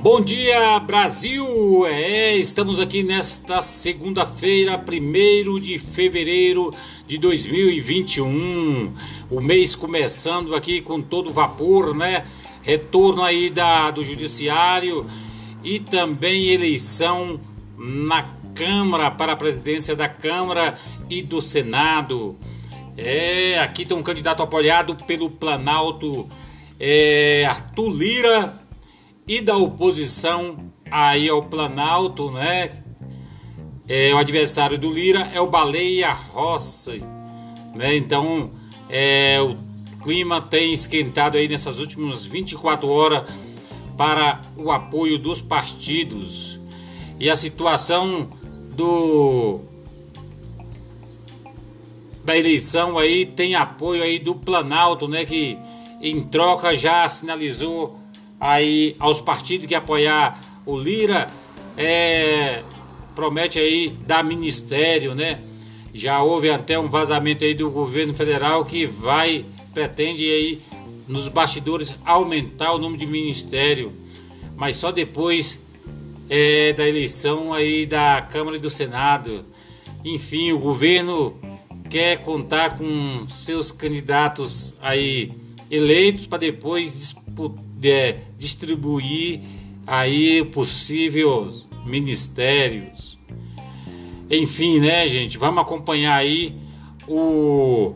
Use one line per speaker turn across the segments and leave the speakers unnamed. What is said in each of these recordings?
Bom dia, Brasil! É, estamos aqui nesta segunda-feira, 1 de fevereiro de 2021. O mês começando aqui com todo vapor, né? Retorno aí da, do Judiciário e também eleição na Câmara, para a presidência da Câmara e do Senado. É, aqui tem um candidato apoiado pelo Planalto, é, Arthur Lira e da oposição aí ao Planalto, né? É, o adversário do Lira é o Baleia Rossi, né? Então, é, o clima tem esquentado aí nessas últimas 24 horas para o apoio dos partidos. E a situação do da eleição aí tem apoio aí do Planalto, né, que em troca já sinalizou aí aos partidos que apoiar o Lira, é, promete aí dar ministério, né? Já houve até um vazamento aí do governo federal que vai, pretende aí nos bastidores aumentar o número de ministério, mas só depois é, da eleição aí da Câmara e do Senado. Enfim, o governo quer contar com seus candidatos aí eleitos para depois é, distribuir aí possíveis ministérios. Enfim, né, gente? Vamos acompanhar aí o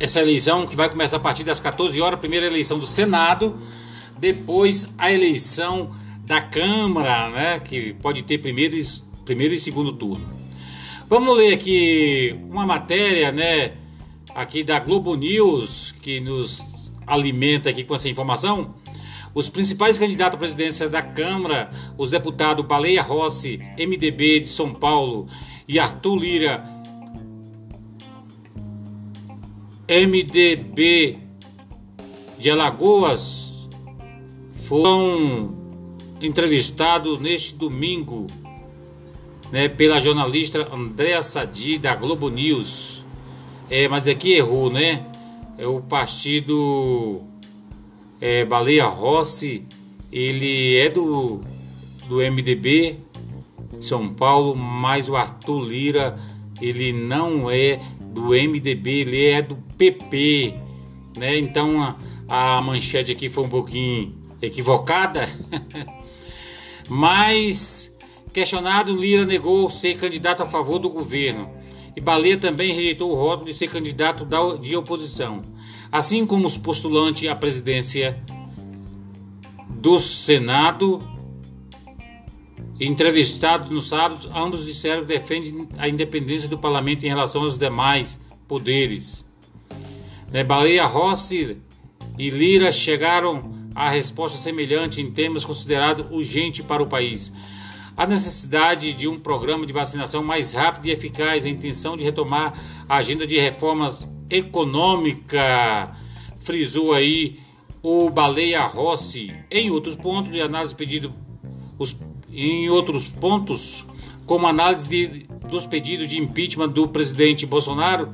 essa eleição que vai começar a partir das 14 horas, primeira eleição do Senado, depois a eleição da Câmara, né, que pode ter primeiro, primeiro e segundo turno. Vamos ler aqui uma matéria, né, aqui da Globo News que nos alimenta aqui com essa informação. Os principais candidatos à presidência da Câmara, os deputados Baleia Rossi, MDB de São Paulo, e Arthur Lira, MDB de Alagoas, foram entrevistados neste domingo né, pela jornalista Andréa Sadi da Globo News. É, mas aqui errou, né? É o partido é, Baleia Rossi, ele é do, do MDB de São Paulo, mas o Arthur Lira, ele não é do MDB, ele é do PP, né? Então a, a manchete aqui foi um pouquinho equivocada, mas questionado, Lira negou ser candidato a favor do governo e Baleia também rejeitou o rótulo de ser candidato de oposição, assim como os postulantes à presidência do Senado. Entrevistados no sábado, ambos disseram que defendem a independência do parlamento em relação aos demais poderes. Né, Baleia Rossi e Lira chegaram a resposta semelhante em temas considerados urgentes para o país a necessidade de um programa de vacinação mais rápido e eficaz, a intenção de retomar a agenda de reformas econômica, frisou aí o Baleia Rossi. Em outros pontos de análise pedido, os, em outros pontos, como análise de, dos pedidos de impeachment do presidente Bolsonaro,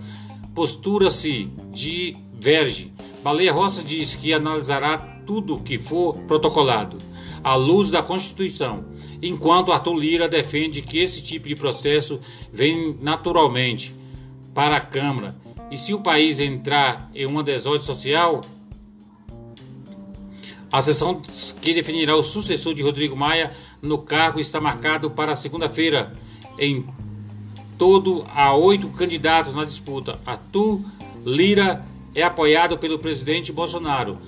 postura-se diverge. Baleia Rossi diz que analisará tudo que for protocolado à luz da Constituição enquanto Arthur Lira defende que esse tipo de processo vem naturalmente para a Câmara. E se o país entrar em uma desordem social, a sessão que definirá o sucessor de Rodrigo Maia no cargo está marcado para segunda-feira. Em todo, há oito candidatos na disputa. Arthur Lira é apoiado pelo presidente Bolsonaro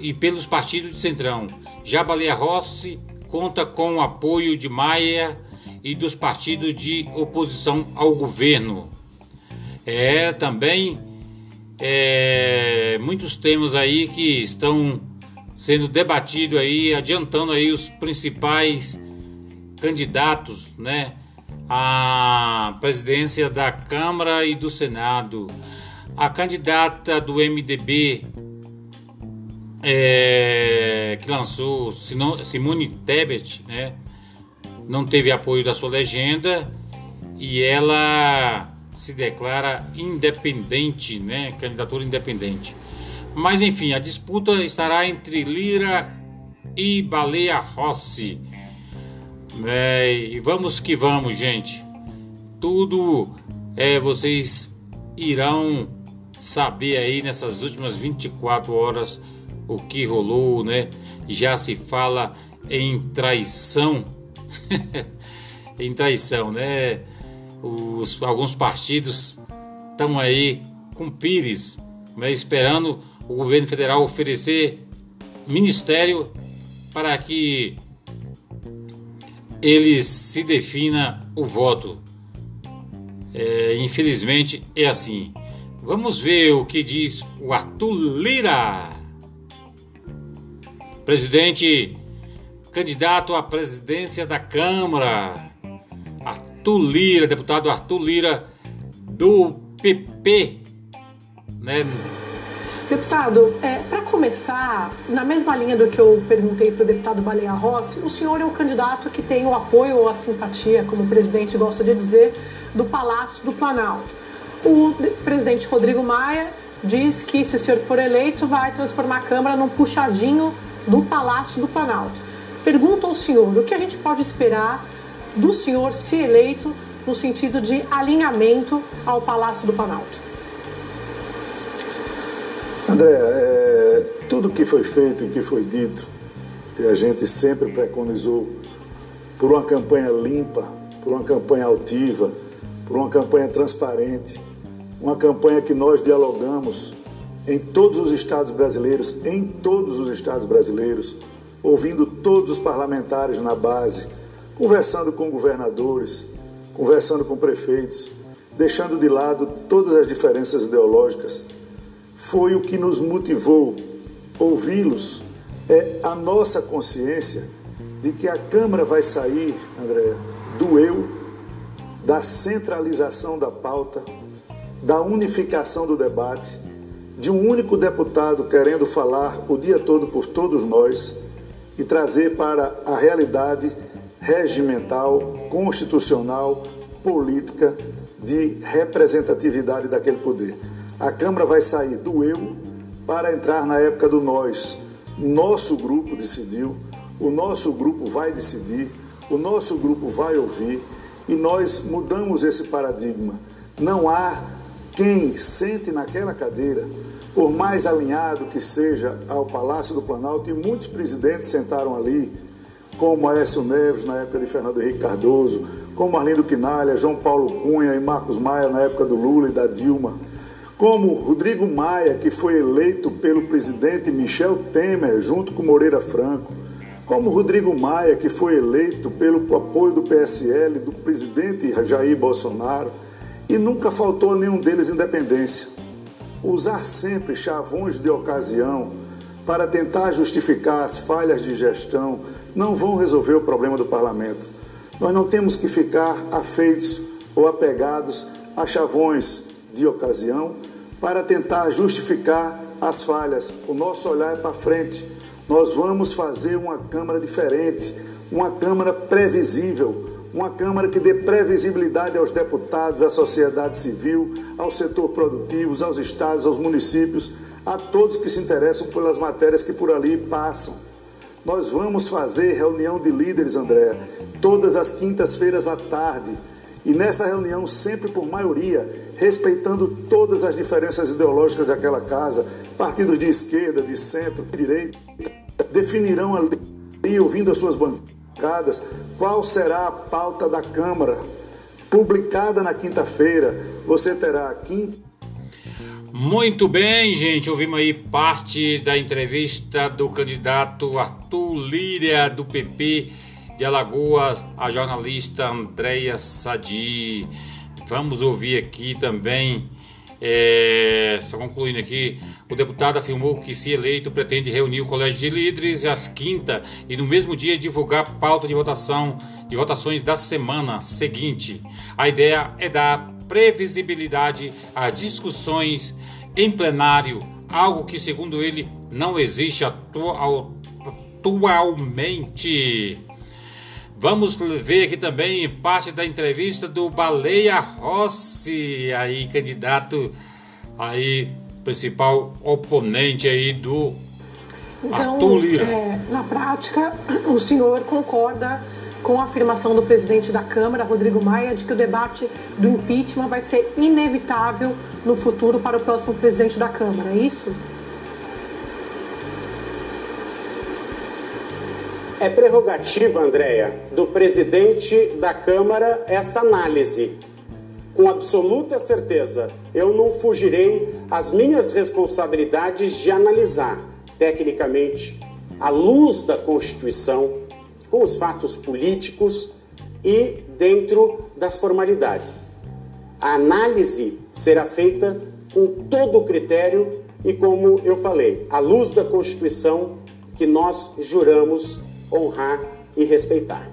e pelos partidos de Centrão. Já Baleia Rossi conta com o apoio de Maia e dos partidos de oposição ao governo. É também é, muitos temas aí que estão sendo debatidos aí, adiantando aí os principais candidatos, né, à presidência da Câmara e do Senado. A candidata do MDB é, que lançou Simone Tebet, né, não teve apoio da sua legenda e ela se declara independente, né, candidatura independente. Mas enfim, a disputa estará entre Lira e Baleia Rossi. É, e vamos que vamos, gente. Tudo é, vocês irão saber aí nessas últimas 24 horas o que rolou, né? Já se fala em traição, em traição, né? Os, alguns partidos estão aí com Pires, né? esperando o governo federal oferecer ministério para que ele se defina o voto. É, infelizmente é assim. Vamos ver o que diz o Arthur Lira. Presidente, candidato à presidência da Câmara. Arthur Lira, deputado Arthur Lira, do PP. Né?
Deputado, é, para começar, na mesma linha do que eu perguntei para o deputado Baleia Rossi, o senhor é um candidato que tem o apoio ou a simpatia, como o presidente gosta de dizer, do Palácio do Planalto. O presidente Rodrigo Maia diz que, se o senhor for eleito, vai transformar a Câmara num puxadinho do Palácio do Planalto. Pergunto ao senhor o que a gente pode esperar do senhor, se eleito, no sentido de alinhamento ao Palácio do Planalto.
André, é, tudo que foi feito e que foi dito, que a gente sempre preconizou por uma campanha limpa, por uma campanha altiva, por uma campanha transparente, uma campanha que nós dialogamos em todos os estados brasileiros, em todos os estados brasileiros, ouvindo todos os parlamentares na base, conversando com governadores, conversando com prefeitos, deixando de lado todas as diferenças ideológicas. Foi o que nos motivou ouvi-los, é a nossa consciência de que a Câmara vai sair, André, do eu, da centralização da pauta, da unificação do debate, de um único deputado querendo falar o dia todo por todos nós e trazer para a realidade regimental, constitucional, política de representatividade daquele poder. A Câmara vai sair do eu para entrar na época do nós. Nosso grupo decidiu, o nosso grupo vai decidir, o nosso grupo vai ouvir e nós mudamos esse paradigma. Não há quem sente naquela cadeira, por mais alinhado que seja ao Palácio do Planalto, e muitos presidentes sentaram ali, como Aécio Neves na época de Fernando Henrique Cardoso, como Arlindo Quinalha, João Paulo Cunha e Marcos Maia na época do Lula e da Dilma, como Rodrigo Maia, que foi eleito pelo presidente Michel Temer junto com Moreira Franco, como Rodrigo Maia, que foi eleito pelo apoio do PSL do presidente Jair Bolsonaro, e nunca faltou a nenhum deles independência. Usar sempre chavões de ocasião para tentar justificar as falhas de gestão não vão resolver o problema do parlamento. Nós não temos que ficar afeitos ou apegados a chavões de ocasião para tentar justificar as falhas. O nosso olhar é para frente. Nós vamos fazer uma Câmara diferente, uma Câmara previsível, uma Câmara que dê previsibilidade aos deputados, à sociedade civil, ao setor produtivo, aos estados, aos municípios, a todos que se interessam pelas matérias que por ali passam. Nós vamos fazer reunião de líderes, André, todas as quintas-feiras à tarde. E nessa reunião, sempre por maioria, respeitando todas as diferenças ideológicas daquela casa, partidos de esquerda, de centro, de direita, definirão ali, ouvindo as suas bancadas qual será a pauta da Câmara. Publicada na quinta-feira, você terá quinta.
Muito bem, gente. Ouvimos aí parte da entrevista do candidato Arthur Líria, do PP de Alagoas, a jornalista Andréia Sadi. Vamos ouvir aqui também é, só concluindo aqui, o deputado afirmou que, se eleito, pretende reunir o Colégio de Líderes às quinta e no mesmo dia divulgar pauta de votação de votações da semana seguinte. A ideia é dar previsibilidade às discussões em plenário, algo que, segundo ele, não existe atualmente. Vamos ver aqui também parte da entrevista do Baleia Rossi, aí candidato aí principal oponente aí do
Então,
Arthur Lira.
é, na prática, o senhor concorda com a afirmação do presidente da Câmara, Rodrigo Maia, de que o debate do impeachment vai ser inevitável no futuro para o próximo presidente da Câmara, é isso?
É prerrogativa, Andréia, do presidente da Câmara esta análise. Com absoluta certeza, eu não fugirei às minhas responsabilidades de analisar, tecnicamente, à luz da Constituição, com os fatos políticos e dentro das formalidades. A análise será feita com todo o critério e, como eu falei, à luz da Constituição que nós juramos honrar e respeitar.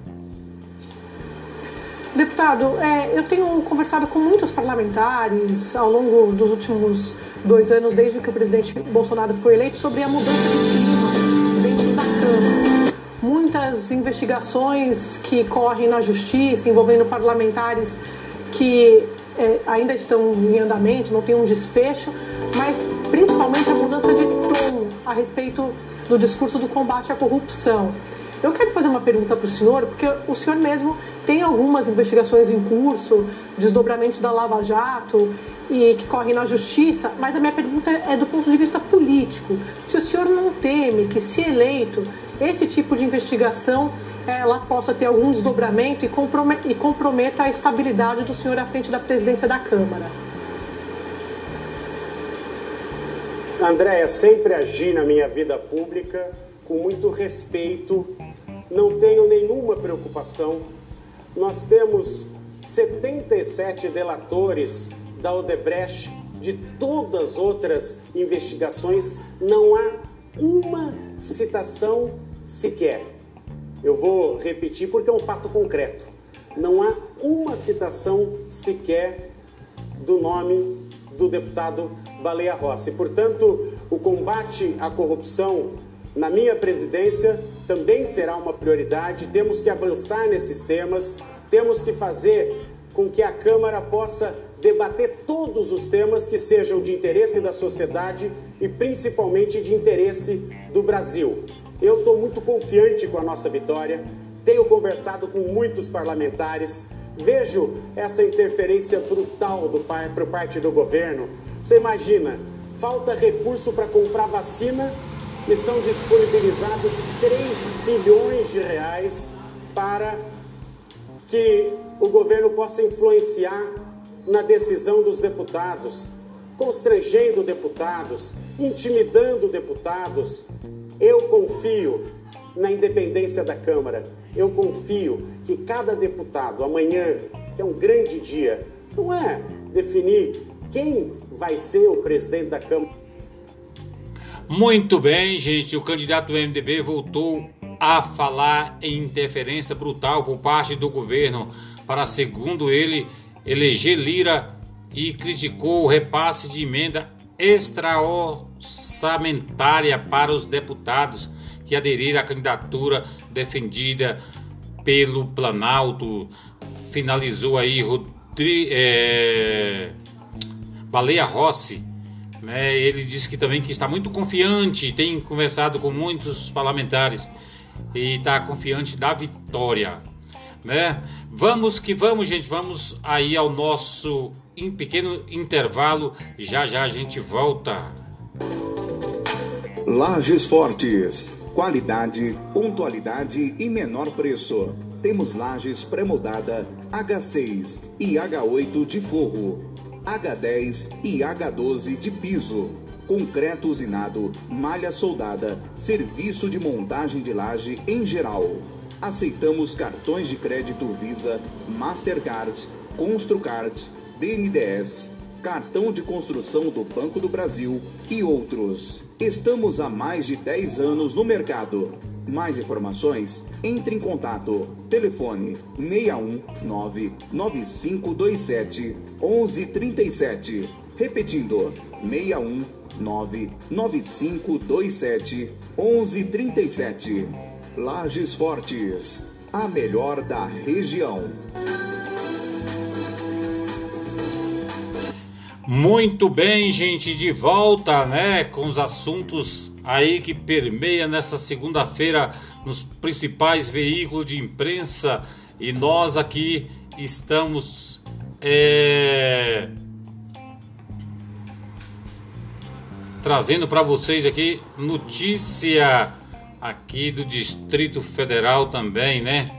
Deputado, é, eu tenho conversado com muitos parlamentares ao longo dos últimos dois anos, desde que o presidente Bolsonaro foi eleito, sobre a mudança de clima dentro da Câmara. Muitas investigações que correm na justiça envolvendo parlamentares que é, ainda estão em andamento, não tem um desfecho, mas principalmente a mudança de tom a respeito do discurso do combate à corrupção. Eu quero fazer uma pergunta para o senhor, porque o senhor mesmo tem algumas investigações em curso, desdobramentos da Lava Jato e que correm na justiça, mas a minha pergunta é do ponto de vista político. Se o senhor não teme que, se eleito, esse tipo de investigação ela possa ter algum desdobramento e comprometa a estabilidade do senhor à frente da presidência da Câmara?
Andréia, sempre agi na minha vida pública com muito respeito, não tenho nenhuma preocupação. Nós temos 77 delatores da Odebrecht, de todas as outras investigações, não há uma citação sequer. Eu vou repetir porque é um fato concreto. Não há uma citação sequer do nome do deputado Baleia Rossi. Portanto, o combate à corrupção na minha presidência também será uma prioridade. Temos que avançar nesses temas, temos que fazer com que a Câmara possa debater todos os temas que sejam de interesse da sociedade e principalmente de interesse do Brasil. Eu estou muito confiante com a nossa vitória, tenho conversado com muitos parlamentares, vejo essa interferência brutal do por parte do governo. Você imagina, falta recurso para comprar vacina e são disponibilizados 3 bilhões de reais para que o governo possa influenciar na decisão dos deputados, constrangendo deputados, intimidando deputados. Eu confio na independência da Câmara. Eu confio que cada deputado amanhã, que é um grande dia, não é definir quem vai ser o presidente da Câmara.
Muito bem, gente. O candidato do MDB voltou a falar em interferência brutal por parte do governo para, segundo ele, eleger Lira e criticou o repasse de emenda extraorçamentária para os deputados que aderiram à candidatura defendida pelo Planalto. Finalizou aí Rodri, é, Baleia Rossi. Né? Ele disse que também que está muito confiante, tem conversado com muitos parlamentares e está confiante da vitória. Né? Vamos que vamos, gente. Vamos aí ao nosso pequeno intervalo. Já já a gente volta.
Lages Fortes. Qualidade, pontualidade e menor preço. Temos lajes pré-moldada H6 e H8 de forro, H10 e H12 de piso, concreto usinado, malha soldada, serviço de montagem de laje em geral. Aceitamos cartões de crédito Visa, Mastercard, Construcard, BNDES, cartão de construção do Banco do Brasil e outros. Estamos há mais de 10 anos no mercado. Mais informações? Entre em contato. Telefone 619 9527 1137. Repetindo, 619 9527 1137. Lages Fortes, a melhor da região.
Muito bem, gente, de volta, né, com os assuntos aí que permeia nessa segunda-feira nos principais veículos de imprensa e nós aqui estamos é, trazendo para vocês aqui notícia aqui do Distrito Federal também, né?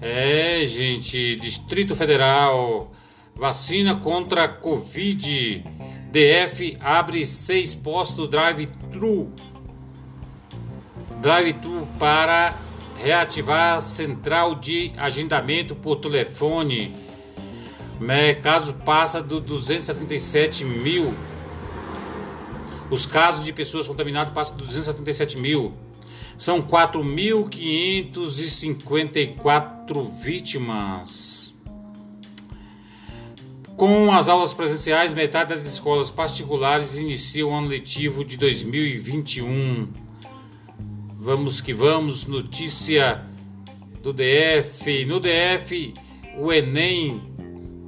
É, gente, Distrito Federal Vacina contra Covid. DF abre seis postos drive-thru. Drive-thru para reativar central de agendamento por telefone. Né, caso passa do 277 mil. Os casos de pessoas contaminadas passam dos 277 mil. São 4.554 vítimas. Com as aulas presenciais, metade das escolas particulares inicia o ano letivo de 2021. Vamos que vamos, notícia do DF. No DF, o Enem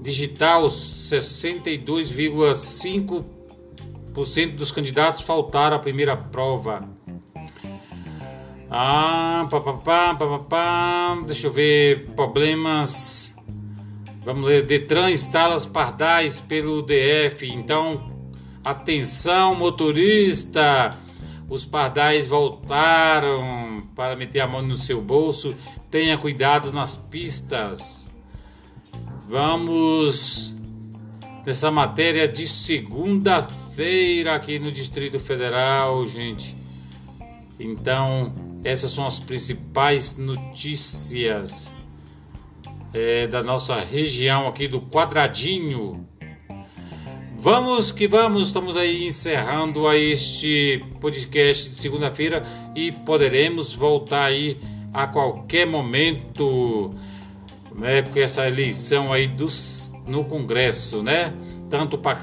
digital, 62,5% dos candidatos faltaram à primeira prova. Ah, papapá, papapá, deixa eu ver, problemas Vamos ler, Detran instala os pardais pelo DF. Então, atenção motorista, os pardais voltaram para meter a mão no seu bolso. Tenha cuidado nas pistas. Vamos nessa matéria de segunda-feira aqui no Distrito Federal, gente. Então, essas são as principais notícias é, da nossa região aqui do Quadradinho. Vamos que vamos, estamos aí encerrando a este podcast de segunda-feira e poderemos voltar aí a qualquer momento, né, com essa eleição aí no Congresso, né? Tanto para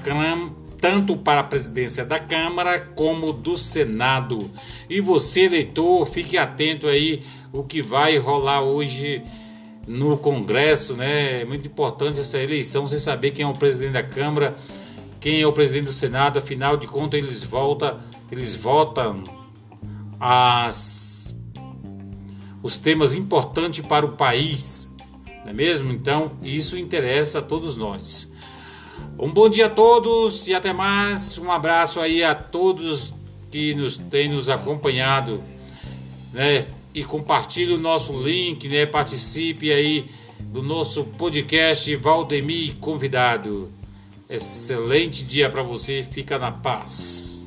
tanto para a presidência da Câmara como do Senado. E você, eleitor, fique atento aí o que vai rolar hoje no Congresso, né? É muito importante essa eleição, você saber quem é o presidente da Câmara, quem é o presidente do Senado, afinal de contas eles voltam, eles votam as os temas importantes para o país, não é mesmo? Então, isso interessa a todos nós. Um bom dia a todos e até mais. Um abraço aí a todos que nos têm nos acompanhado, né? E compartilhe o nosso link, né? Participe aí do nosso podcast Valdemir Convidado. Excelente dia para você, fica na paz.